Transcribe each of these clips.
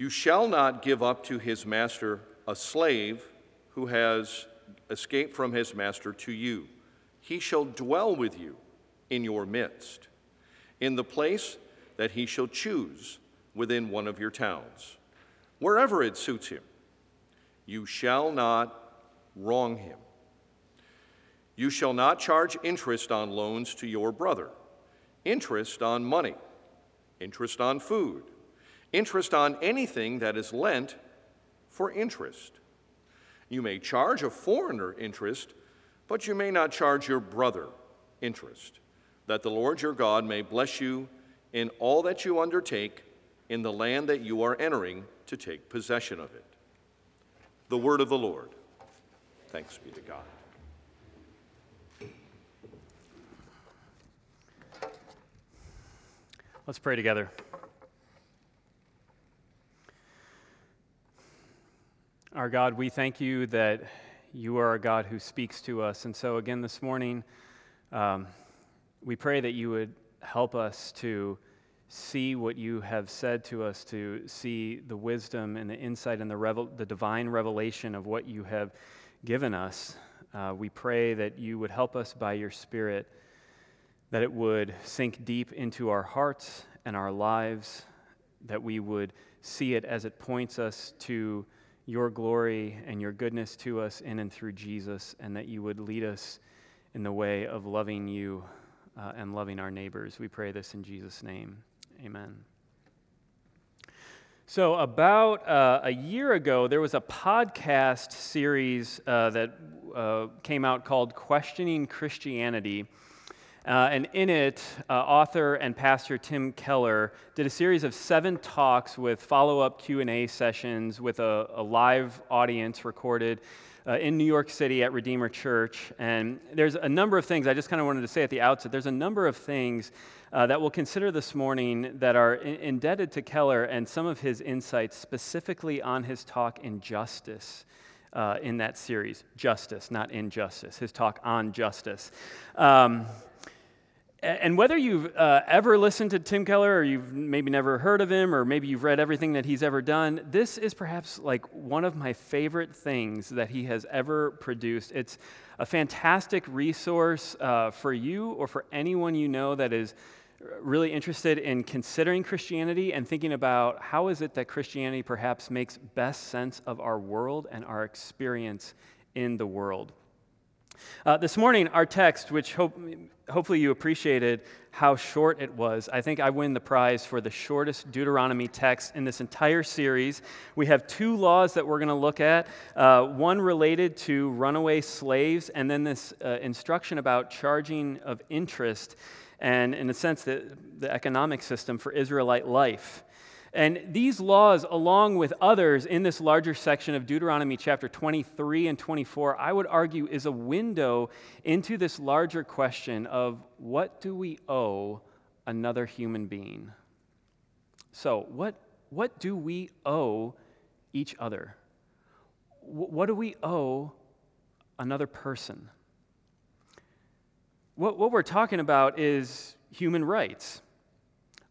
You shall not give up to his master a slave who has escaped from his master to you. He shall dwell with you in your midst, in the place that he shall choose within one of your towns, wherever it suits him. You shall not wrong him. You shall not charge interest on loans to your brother, interest on money, interest on food, interest on anything that is lent for interest. You may charge a foreigner interest, but you may not charge your brother interest, that the Lord your God may bless you in all that you undertake in the land that you are entering to take possession of it. The word of the Lord. Thanks be to God. Let's pray together. Our God, we thank you that you are a God who speaks to us. And so, again, this morning, um, we pray that you would help us to see what you have said to us, to see the wisdom and the insight and the, revel- the divine revelation of what you have given us. Uh, we pray that you would help us by your Spirit, that it would sink deep into our hearts and our lives, that we would see it as it points us to your glory and your goodness to us in and through Jesus, and that you would lead us in the way of loving you uh, and loving our neighbors. We pray this in Jesus' name. Amen. So, about uh, a year ago, there was a podcast series uh, that uh, came out called Questioning Christianity. Uh, and in it, uh, author and pastor Tim Keller did a series of seven talks with follow-up Q&A sessions with a, a live audience recorded uh, in New York City at Redeemer Church. And there's a number of things I just kind of wanted to say at the outset. There's a number of things uh, that we'll consider this morning that are in- indebted to Keller and some of his insights specifically on his talk Injustice. Uh, in that series, Justice, not Injustice, his talk on justice. Um, and whether you've uh, ever listened to Tim Keller or you've maybe never heard of him or maybe you've read everything that he's ever done, this is perhaps like one of my favorite things that he has ever produced. It's a fantastic resource uh, for you or for anyone you know that is really interested in considering Christianity and thinking about how is it that Christianity perhaps makes best sense of our world and our experience in the world. Uh, this morning, our text, which hope, hopefully you appreciated how short it was, I think I win the prize for the shortest Deuteronomy text in this entire series. We have two laws that we're going to look at uh, one related to runaway slaves, and then this uh, instruction about charging of interest, and in a sense, the, the economic system for Israelite life. And these laws, along with others in this larger section of Deuteronomy chapter 23 and 24, I would argue is a window into this larger question of what do we owe another human being? So, what, what do we owe each other? What do we owe another person? What, what we're talking about is human rights.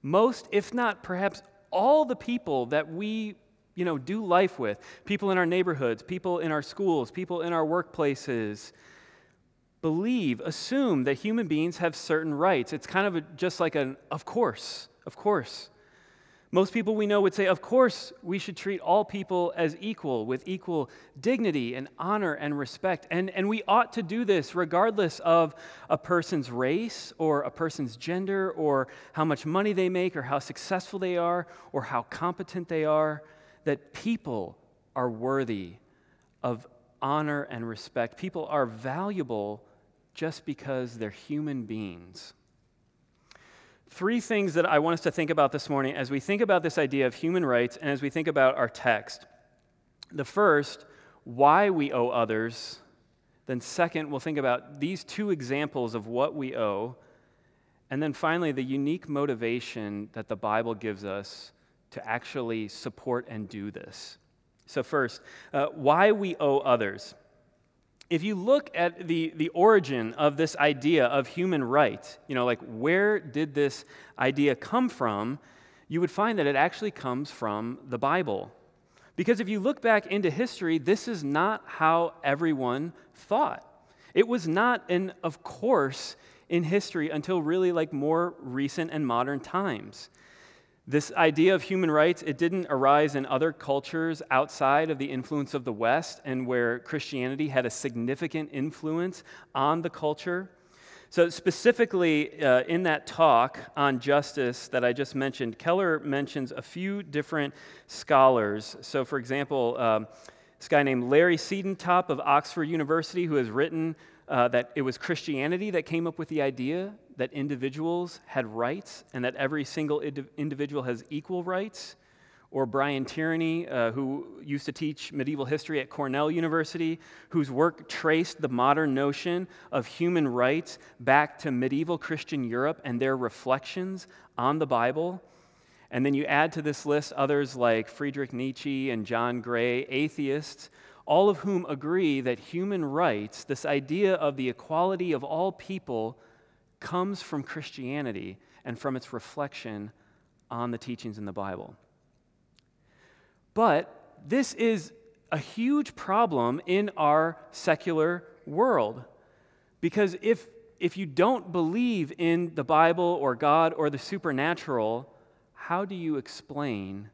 Most, if not perhaps all the people that we you know, do life with people in our neighborhoods, people in our schools, people in our workplaces believe, assume that human beings have certain rights. It's kind of a, just like an of course, of course. Most people we know would say, of course, we should treat all people as equal, with equal dignity and honor and respect. And, and we ought to do this regardless of a person's race or a person's gender or how much money they make or how successful they are or how competent they are. That people are worthy of honor and respect. People are valuable just because they're human beings three things that I want us to think about this morning as we think about this idea of human rights and as we think about our text. The first, why we owe others. Then, second, we'll think about these two examples of what we owe. And then finally, the unique motivation that the Bible gives us to actually support and do this. So, first, uh, why we owe others if you look at the, the origin of this idea of human rights, you know, like where did this idea come from? you would find that it actually comes from the Bible. Because if you look back into history, this is not how everyone thought. It was not an of course in history until really like more recent and modern times. This idea of human rights, it didn't arise in other cultures outside of the influence of the West and where Christianity had a significant influence on the culture. So, specifically uh, in that talk on justice that I just mentioned, Keller mentions a few different scholars. So, for example, um, this guy named Larry Siedentop of Oxford University, who has written uh, that it was Christianity that came up with the idea that individuals had rights and that every single individual has equal rights. Or Brian Tierney, uh, who used to teach medieval history at Cornell University, whose work traced the modern notion of human rights back to medieval Christian Europe and their reflections on the Bible. And then you add to this list others like Friedrich Nietzsche and John Gray, atheists, all of whom agree that human rights, this idea of the equality of all people, comes from Christianity and from its reflection on the teachings in the Bible. But this is a huge problem in our secular world. Because if, if you don't believe in the Bible or God or the supernatural, how do you explain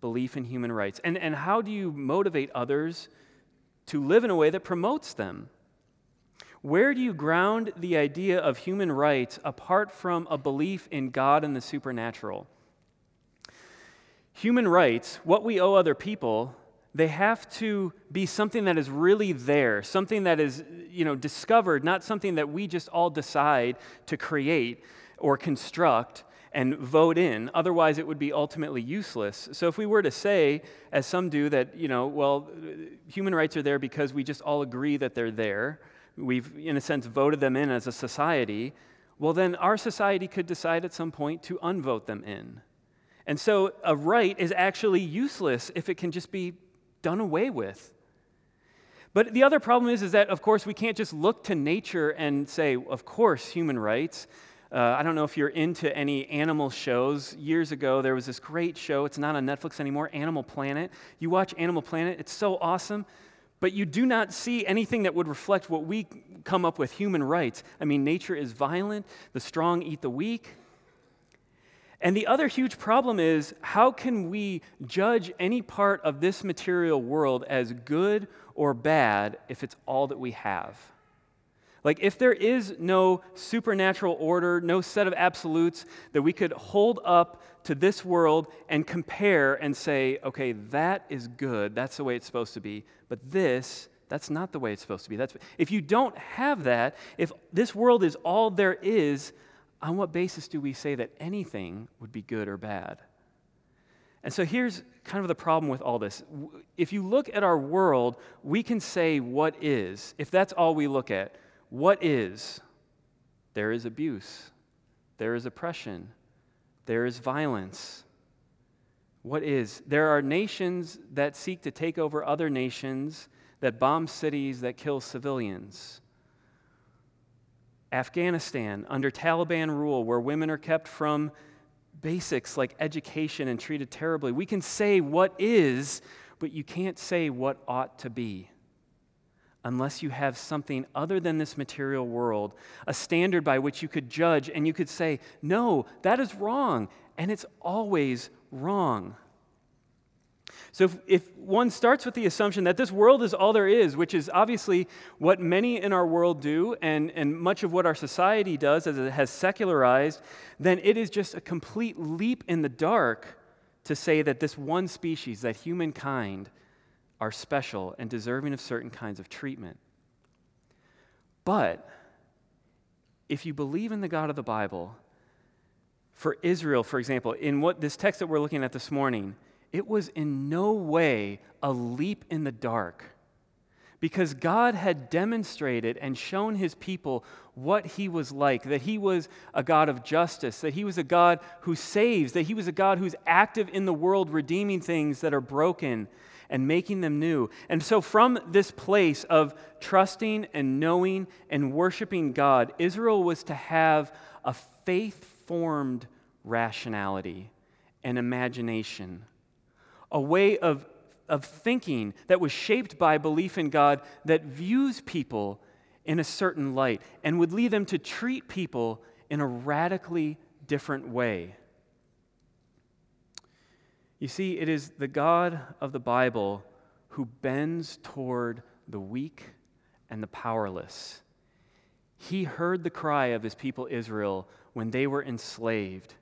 belief in human rights? And, and how do you motivate others to live in a way that promotes them? Where do you ground the idea of human rights apart from a belief in God and the supernatural? Human rights, what we owe other people, they have to be something that is really there, something that is, you know, discovered, not something that we just all decide to create or construct and vote in. Otherwise, it would be ultimately useless. So if we were to say, as some do, that, you know, well, human rights are there because we just all agree that they're there, we've, in a sense, voted them in as a society, well, then our society could decide at some point to unvote them in. And so a right is actually useless if it can just be done away with. But the other problem is, is that, of course, we can't just look to nature and say, of course, human rights. Uh, I don't know if you're into any animal shows. Years ago, there was this great show. It's not on Netflix anymore Animal Planet. You watch Animal Planet, it's so awesome but you do not see anything that would reflect what we come up with human rights. I mean, nature is violent, the strong eat the weak. And the other huge problem is how can we judge any part of this material world as good or bad if it's all that we have? Like, if there is no supernatural order, no set of absolutes that we could hold up to this world and compare and say, okay, that is good, that's the way it's supposed to be, but this, that's not the way it's supposed to be. That's, if you don't have that, if this world is all there is, on what basis do we say that anything would be good or bad? And so here's kind of the problem with all this. If you look at our world, we can say what is, if that's all we look at. What is? There is abuse, there is oppression, there is violence. What is? There are nations that seek to take over other nations, that bomb cities, that kill civilians. Afghanistan, under Taliban rule, where women are kept from basics like education and treated terribly. We can say what is, but you can't say what ought to be unless you have something other than this material world, a standard by which you could judge and you could say, no, that is wrong, and it's always wrong. So, if, if, one starts with the assumption that this world is all there is, which is obviously what many in our world do, and, and much of what our society does as it has secularized, then it is just a complete leap in the dark to say that this one species, that humankind, are special and deserving of certain kinds of treatment. But if you believe in the God of the Bible, for Israel, for example, in what this text that we're looking at this morning, it was in no way a leap in the dark because God had demonstrated and shown his people what he was like that he was a God of justice, that he was a God who saves, that he was a God who's active in the world, redeeming things that are broken and making them new. And so, from this place of trusting and knowing and worshiping God, Israel was to have a faith formed rationality and imagination, a way of, of thinking that was shaped by belief in God that views people in a certain light and would lead them to treat people in a radically different way. You see, it is the God of the Bible who bends toward the weak and the powerless. He heard the cry of his people Israel when they were enslaved.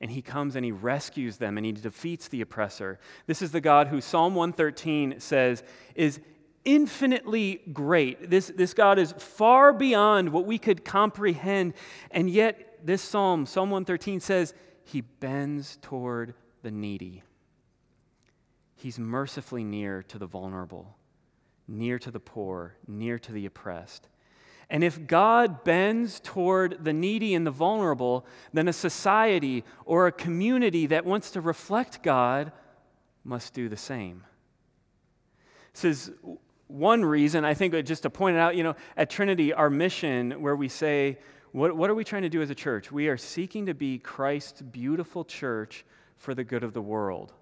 And he comes and he rescues them and he defeats the oppressor. This is the God who Psalm 113 says is infinitely great. This, this God is far beyond what we could comprehend. And yet, this psalm, Psalm 113, says he bends toward the needy. He's mercifully near to the vulnerable, near to the poor, near to the oppressed. And if God bends toward the needy and the vulnerable, then a society or a community that wants to reflect God must do the same. This is one reason, I think, uh, just to point it out, you know, at Trinity, our mission, where we say, what, what are we trying to do as a church? We are seeking to be Christ's beautiful church for the good of the world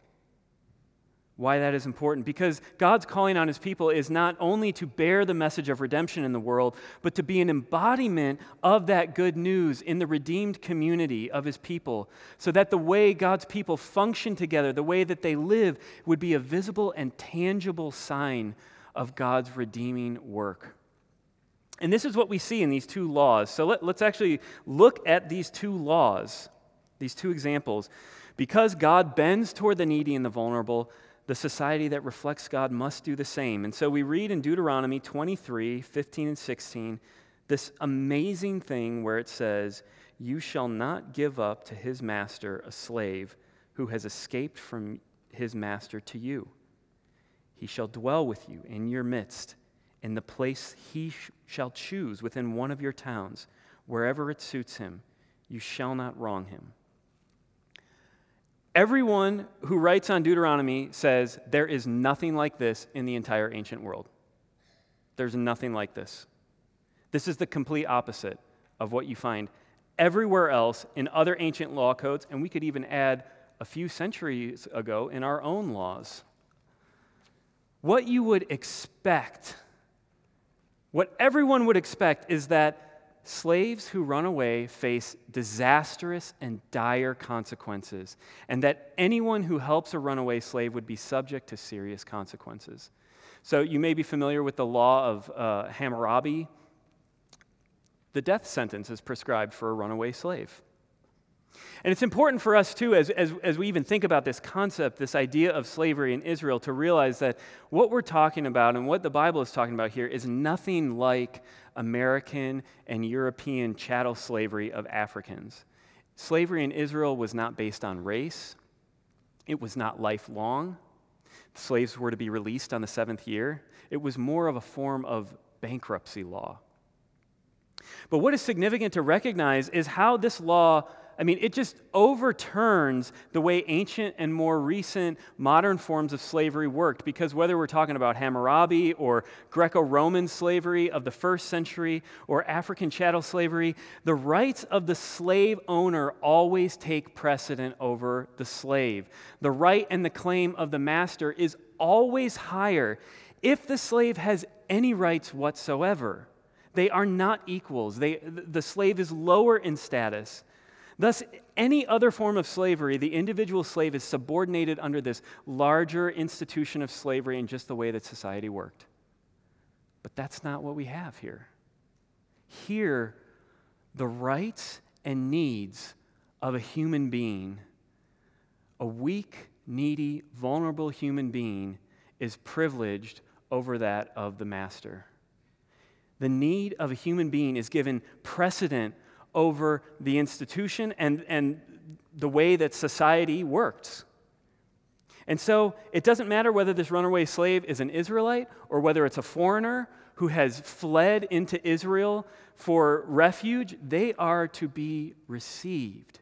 why that is important. Because God's calling on his people is not only to bear the message of redemption in the world, but to be an embodiment of that good news in the redeemed community of his people, so that the way God's people function together, the way that they live, would be a visible and tangible sign of God's redeeming work. And this is what we see in these two laws. So let, us actually look at these two laws, these two examples. Because God bends toward the needy and the vulnerable, the society that reflects God must do the same. And so we read in Deuteronomy 23 15 and 16 this amazing thing where it says, You shall not give up to his master a slave who has escaped from his master to you. He shall dwell with you in your midst, in the place he sh- shall choose within one of your towns, wherever it suits him. You shall not wrong him. Everyone who writes on Deuteronomy says there is nothing like this in the entire ancient world. There's nothing like this. This is the complete opposite of what you find everywhere else in other ancient law codes, and we could even add a few centuries ago in our own laws. What you would expect, what everyone would expect, is that slaves who run away face disastrous and dire consequences, and that anyone who helps a runaway slave would be subject to serious consequences. So, you may be familiar with the law of uh, Hammurabi. The death sentence is prescribed for a runaway slave. And it's important for us, too, as, as, as we even think about this concept, this idea of slavery in Israel, to realize that what we're talking about and what the Bible is talking about here is nothing like American and European chattel slavery of Africans. Slavery in Israel was not based on race, it was not lifelong. Slaves were to be released on the seventh year. It was more of a form of bankruptcy law. But what is significant to recognize is how this law I mean, it just overturns the way ancient and more recent modern forms of slavery worked. Because whether we're talking about Hammurabi or Greco Roman slavery of the first century or African chattel slavery, the rights of the slave owner always take precedent over the slave. The right and the claim of the master is always higher if the slave has any rights whatsoever. They are not equals. They, the slave is lower in status. Thus, any other form of slavery, the individual slave is subordinated under this larger institution of slavery in just the way that society worked. But that's not what we have here. Here, the rights and needs of a human being, a weak, needy, vulnerable human being, is privileged over that of the master. The need of a human being is given precedent over the institution and, and the way that society works. And so it doesn't matter whether this runaway slave is an Israelite or whether it's a foreigner who has fled into Israel for refuge, they are to be received.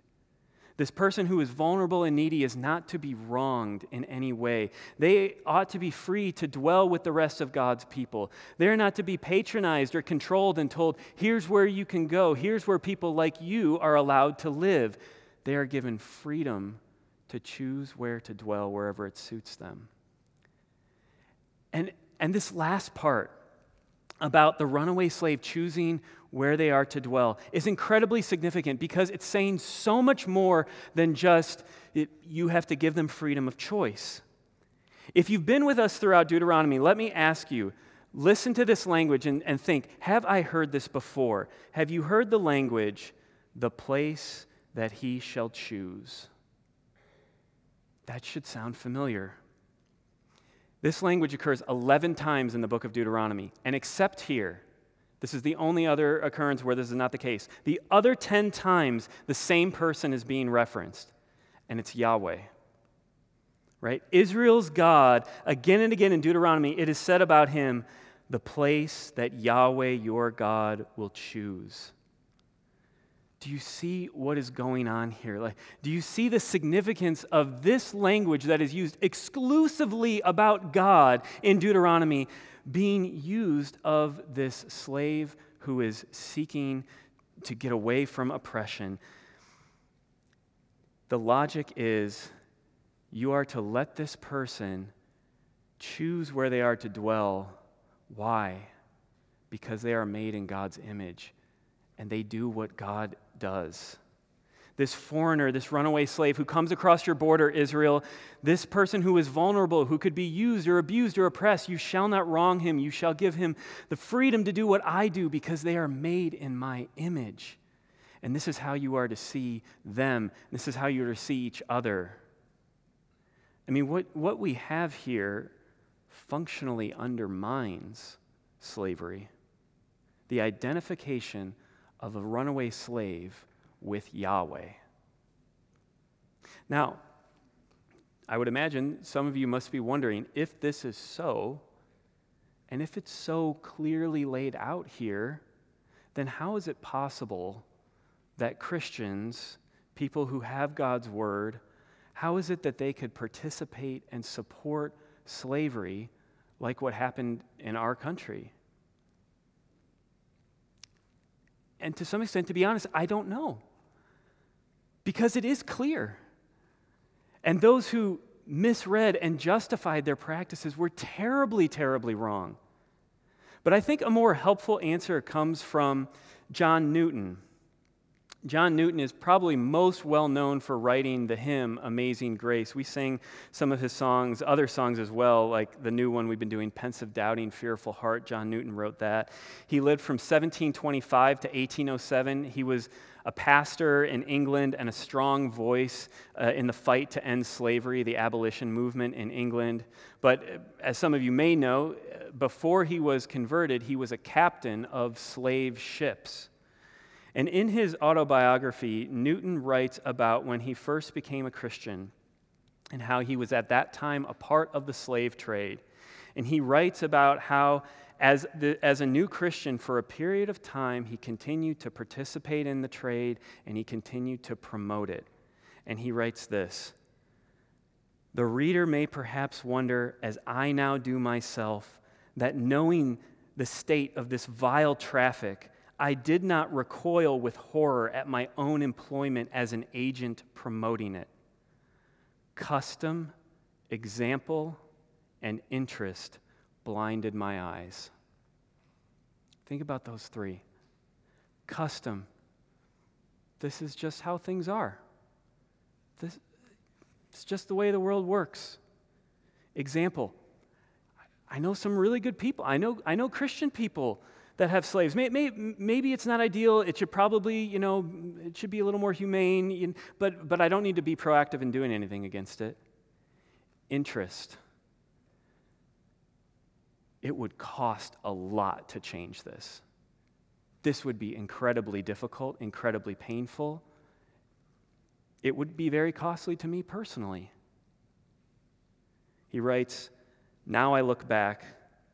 This person who is vulnerable and needy is not to be wronged in any way. They ought to be free to dwell with the rest of God's people. They're not to be patronized or controlled and told, here's where you can go, here's where people like you are allowed to live. They are given freedom to choose where to dwell wherever it suits them. And, and this last part about the runaway slave choosing where they are to dwell is incredibly significant because it's saying so much more than just it, you have to give them freedom of choice. If you've been with us throughout Deuteronomy, let me ask you listen to this language and, and think have I heard this before? Have you heard the language, the place that he shall choose? That should sound familiar. This language occurs 11 times in the book of Deuteronomy, and except here, this is the only other occurrence where this is not the case. The other 10 times, the same person is being referenced, and it's Yahweh. Right? Israel's God, again and again in Deuteronomy, it is said about him, the place that Yahweh your God will choose. Do you see what is going on here? Like, do you see the significance of this language that is used exclusively about God in Deuteronomy being used of this slave who is seeking to get away from oppression? The logic is you are to let this person choose where they are to dwell. Why? Because they are made in God's image and they do what God does. This foreigner, this runaway slave who comes across your border, Israel, this person who is vulnerable, who could be used or abused or oppressed, you shall not wrong him. You shall give him the freedom to do what I do because they are made in my image. And this is how you are to see them. This is how you are to see each other. I mean, what, what we have here functionally undermines slavery the identification of a runaway slave with Yahweh. Now, I would imagine some of you must be wondering if this is so, and if it's so clearly laid out here, then how is it possible that Christians, people who have God's word, how is it that they could participate and support slavery like what happened in our country? And to some extent, to be honest, I don't know. Because it is clear. And those who misread and justified their practices were terribly, terribly wrong. But I think a more helpful answer comes from John Newton. John Newton is probably most well known for writing the hymn Amazing Grace. We sing some of his songs, other songs as well, like the new one we've been doing, Pensive Doubting, Fearful Heart. John Newton wrote that. He lived from 1725 to 1807. He was a pastor in England and a strong voice uh, in the fight to end slavery, the abolition movement in England. But as some of you may know, before he was converted, he was a captain of slave ships. And in his autobiography, Newton writes about when he first became a Christian and how he was at that time a part of the slave trade. And he writes about how, as, the, as a new Christian, for a period of time, he continued to participate in the trade and he continued to promote it. And he writes this The reader may perhaps wonder, as I now do myself, that knowing the state of this vile traffic, I did not recoil with horror at my own employment as an agent promoting it. Custom, example, and interest blinded my eyes. Think about those three. Custom. This is just how things are. This, it's just the way the world works. Example. I know some really good people. I know, I know Christian people that have slaves. Maybe it's not ideal. It should probably, you know, it should be a little more humane, but, but I don't need to be proactive in doing anything against it. Interest. It would cost a lot to change this. This would be incredibly difficult, incredibly painful. It would be very costly to me personally. He writes, Now I look back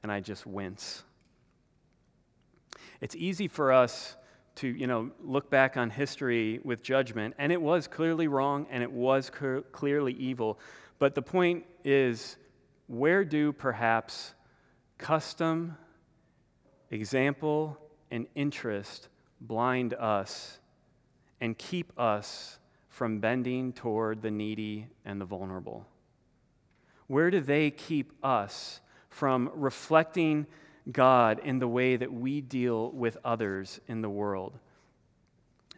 and I just wince. It's easy for us to, you know, look back on history with judgment, and it was clearly wrong and it was clear, clearly evil. But the point is, where do perhaps custom, example, and interest blind us and keep us from bending toward the needy and the vulnerable? Where do they keep us from reflecting God in the way that we deal with others in the world?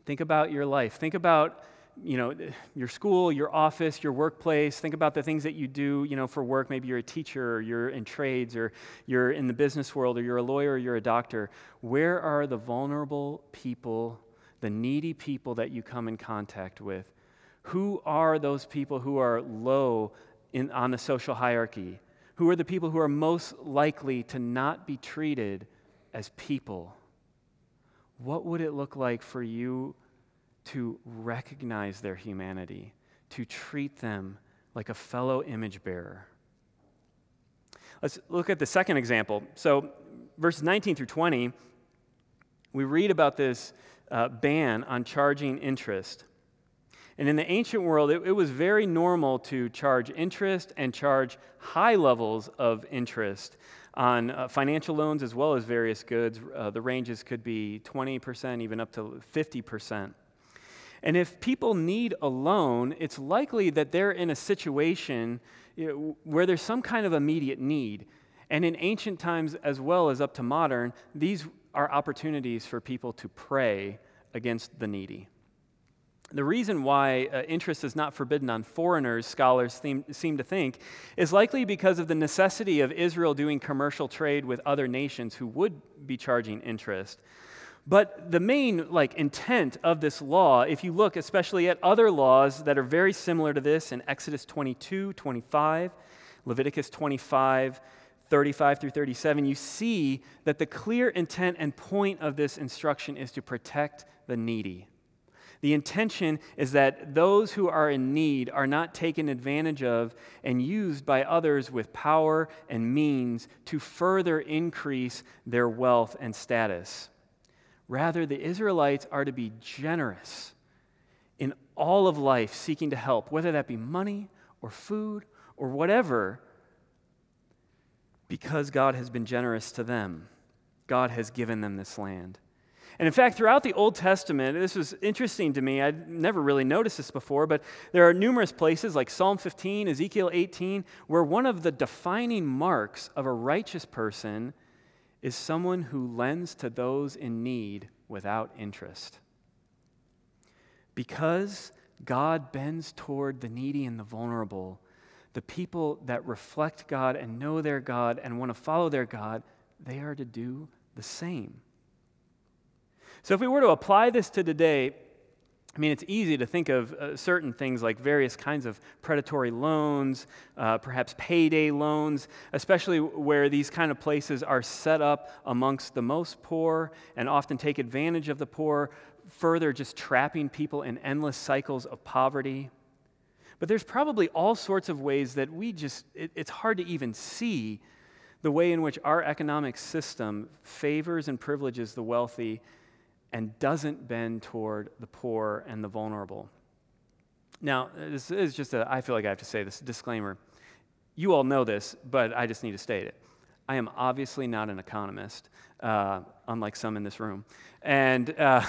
Think about your life. Think about you know, your school, your office, your workplace. Think about the things that you do, you know, for work. Maybe you're a teacher, or you're in trades, or you're in the business world, or you're a lawyer, or you're a doctor. Where are the vulnerable people, the needy people that you come in contact with? Who are those people who are low in, on the social hierarchy? Who are the people who are most likely to not be treated as people? What would it look like for you? to recognize their humanity, to treat them like a fellow image bearer. Let's look at the second example. So, verses 19 through 20, we read about this uh, ban on charging interest. And in the ancient world, it, it, was very normal to charge interest and charge high levels of interest on uh, financial loans as well as various goods. Uh, the ranges could be 20%, even up to 50%. And if people need a loan, it's likely that they're in a situation you know, where there's some kind of immediate need. And in ancient times, as well as up to modern, these are opportunities for people to prey against the needy. The reason why uh, interest is not forbidden on foreigners, scholars seem, seem to think, is likely because of the necessity of Israel doing commercial trade with other nations who would be charging interest. But the main like intent of this law, if you look especially at other laws that are very similar to this in Exodus 22, 25, Leviticus 25, 35 through 37, you see that the clear intent and point of this instruction is to protect the needy. The intention is that those who are in need are not taken advantage of and used by others with power and means to further increase their wealth and status. Rather, the Israelites are to be generous in all of life, seeking to help, whether that be money or food or whatever, because God has been generous to them. God has given them this land. And in fact, throughout the Old Testament, this was interesting to me. I'd never really noticed this before, but there are numerous places like Psalm 15, Ezekiel 18, where one of the defining marks of a righteous person is someone who lends to those in need without interest. Because God bends toward the needy and the vulnerable, the people that reflect God and know their God and want to follow their God, they are to do the same. So, if we were to apply this to today, I mean, it's easy to think of uh, certain things like various kinds of predatory loans, uh, perhaps payday loans, especially where these kind of places are set up amongst the most poor and often take advantage of the poor, further just trapping people in endless cycles of poverty. But there's probably all sorts of ways that we just, it, it's hard to even see the way in which our economic system favors and privileges the wealthy and doesn't bend toward the poor and the vulnerable. Now, this is just a, I feel like I have to say this disclaimer. You all know this, but I just need to state it. I am obviously not an economist, uh, unlike some in this room. And uh,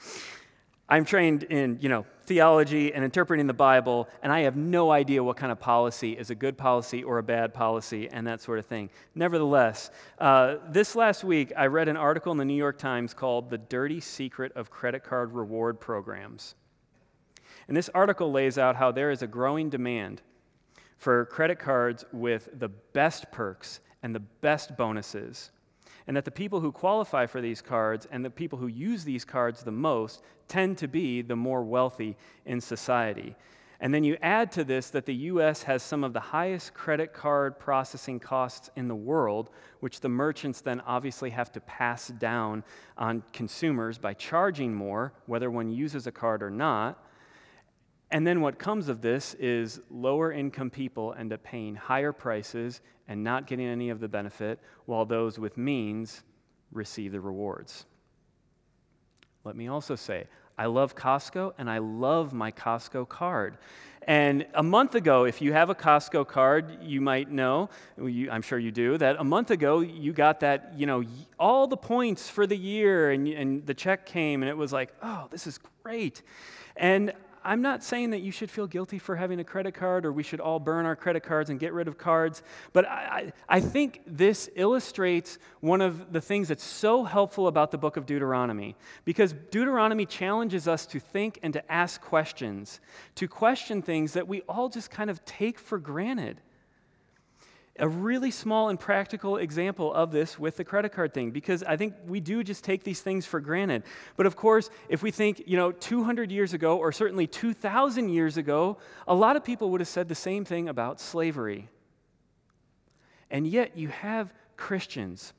I'm trained in, you know, theology and interpreting the Bible, and I have no idea what kind of policy is a good policy or a bad policy and that sort of thing. Nevertheless, uh, this last week I read an article in the New York Times called The Dirty Secret of Credit Card Reward Programs. And this article lays out how there is a growing demand for credit cards with the best perks and the best bonuses and that the people who qualify for these cards and the people who use these cards the most tend to be the more wealthy in society. And then you add to this that the US has some of the highest credit card processing costs in the world, which the merchants then obviously have to pass down on consumers by charging more, whether one uses a card or not. And then what comes of this is lower income people end up paying higher prices and not getting any of the benefit, while those with means receive the rewards. Let me also say, I love Costco and I love my Costco card. And a month ago, if you have a Costco card, you might know, you, I'm sure you do, that a month ago you got that, you know, all the points for the year and, and the check came and it was like, oh, this is great. And I'm not saying that you should feel guilty for having a credit card or we should all burn our credit cards and get rid of cards, but I, I think this illustrates one of the things that's so helpful about the book of Deuteronomy. Because Deuteronomy challenges us to think and to ask questions, to question things that we all just kind of take for granted a really small and practical example of this with the credit card thing because I think we do just take these things for granted. But of course, if we think, you know, 200 years ago or certainly 2,000 years ago, a lot of people would have said the same thing about slavery. And yet you have Christians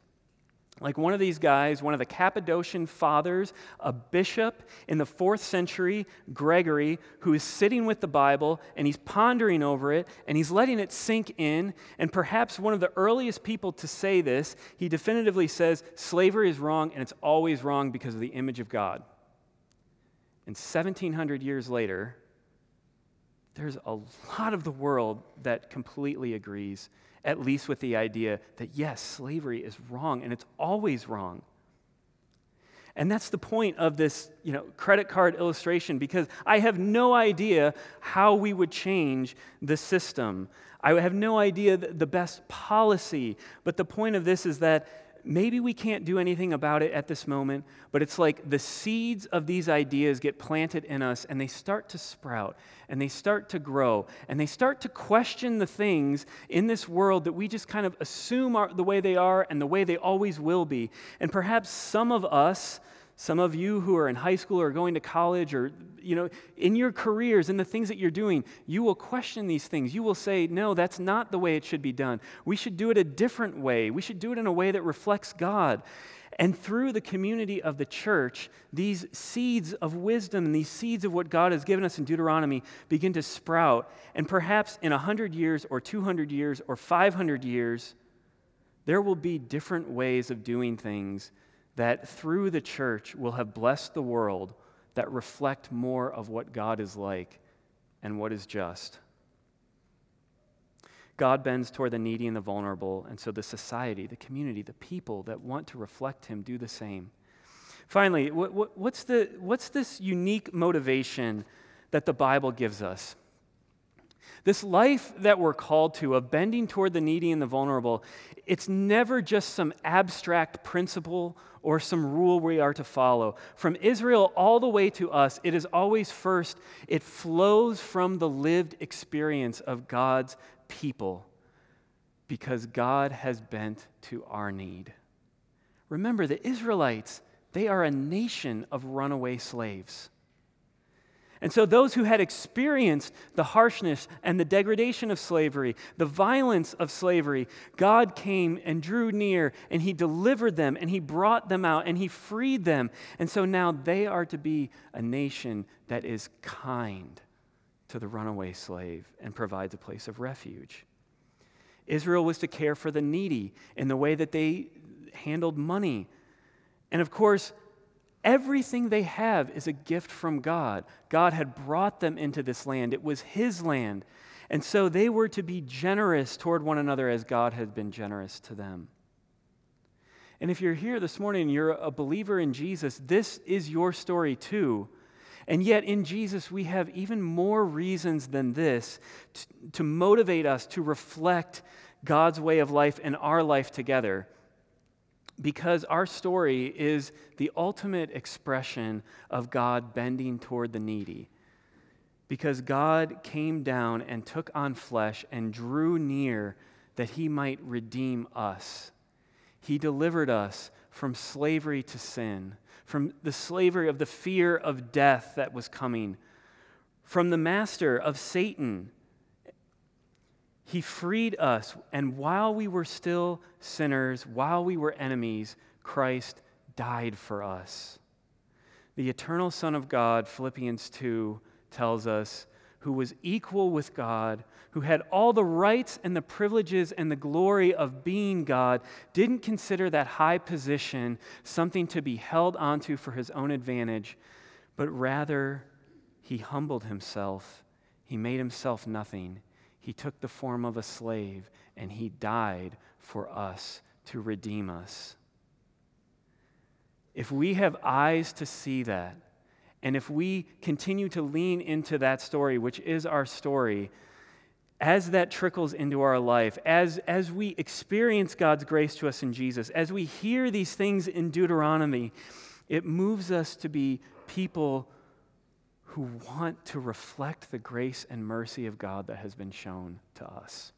like one of these guys, one of the Cappadocian fathers, a bishop in the fourth century, Gregory, who is sitting with the Bible and he's pondering over it and he's letting it sink in. And perhaps one of the earliest people to say this, he definitively says slavery is wrong and it's always wrong because of the image of God. And 1700 years later, there's a lot of the world that completely agrees at least with the idea that yes, slavery is wrong and it's always wrong. And that's the point of this, you know, credit card illustration because I have no idea how we would change the system. I have no idea the best policy, but the point of this is that maybe we can't do anything about it at this moment, but it's like the seeds of these ideas get planted in us and they start to sprout and they start to grow and they start to question the things in this world that we just kind of assume are the way they are and the way they always will be. And perhaps some of us, some of you who are in high school or going to college or you know in your careers and the things that you're doing, you will question these things. You will say, "No, that's not the way it should be done. We should do it a different way. We should do it in a way that reflects God." And through the community of the church, these seeds of wisdom and these seeds of what God has given us in Deuteronomy begin to sprout. And perhaps in 100 years or 200 years or 500 years, there will be different ways of doing things that through the church will have blessed the world that reflect more of what God is like and what is just. God bends toward the needy and the vulnerable, and so the society, the community, the people that want to reflect Him do the same. Finally, what, what, what's, the, what's this unique motivation that the Bible gives us? This life that we're called to of bending toward the needy and the vulnerable, it's never just some abstract principle or some rule we are to follow. From Israel all the way to us, it is always first, it flows from the lived experience of God's people because God has bent to our need. Remember, the Israelites, they are a nation of runaway slaves. And so, those who had experienced the harshness and the degradation of slavery, the violence of slavery, God came and drew near and He delivered them and He brought them out and He freed them. And so now they are to be a nation that is kind to the runaway slave and provides a place of refuge. Israel was to care for the needy in the way that they handled money. And of course, Everything they have is a gift from God. God had brought them into this land, it was His land. And so they were to be generous toward one another as God had been generous to them. And if you're here this morning and you're a believer in Jesus, this is your story too. And yet, in Jesus, we have even more reasons than this to, to motivate us to reflect God's way of life and our life together because our story is the ultimate expression of God bending toward the needy. Because God came down and took on flesh and drew near that he might redeem us. He delivered us from slavery to sin, from the slavery of the fear of death that was coming, from the master of Satan he freed us, and while we were still sinners, while we were enemies, Christ died for us. The eternal Son of God, Philippians 2 tells us, who was equal with God, who had all the rights and the privileges and the glory of being God, didn't consider that high position something to be held onto for his own advantage, but rather he humbled himself. He made himself nothing. He took the form of a slave and he died for us to redeem us. If we have eyes to see that, And if we continue to lean into that story, which is our story, as that trickles into our life, as, as we experience God's grace to us in Jesus, as we hear these things in Deuteronomy, it moves us to be people who want to reflect the grace and mercy of God that has been shown to us.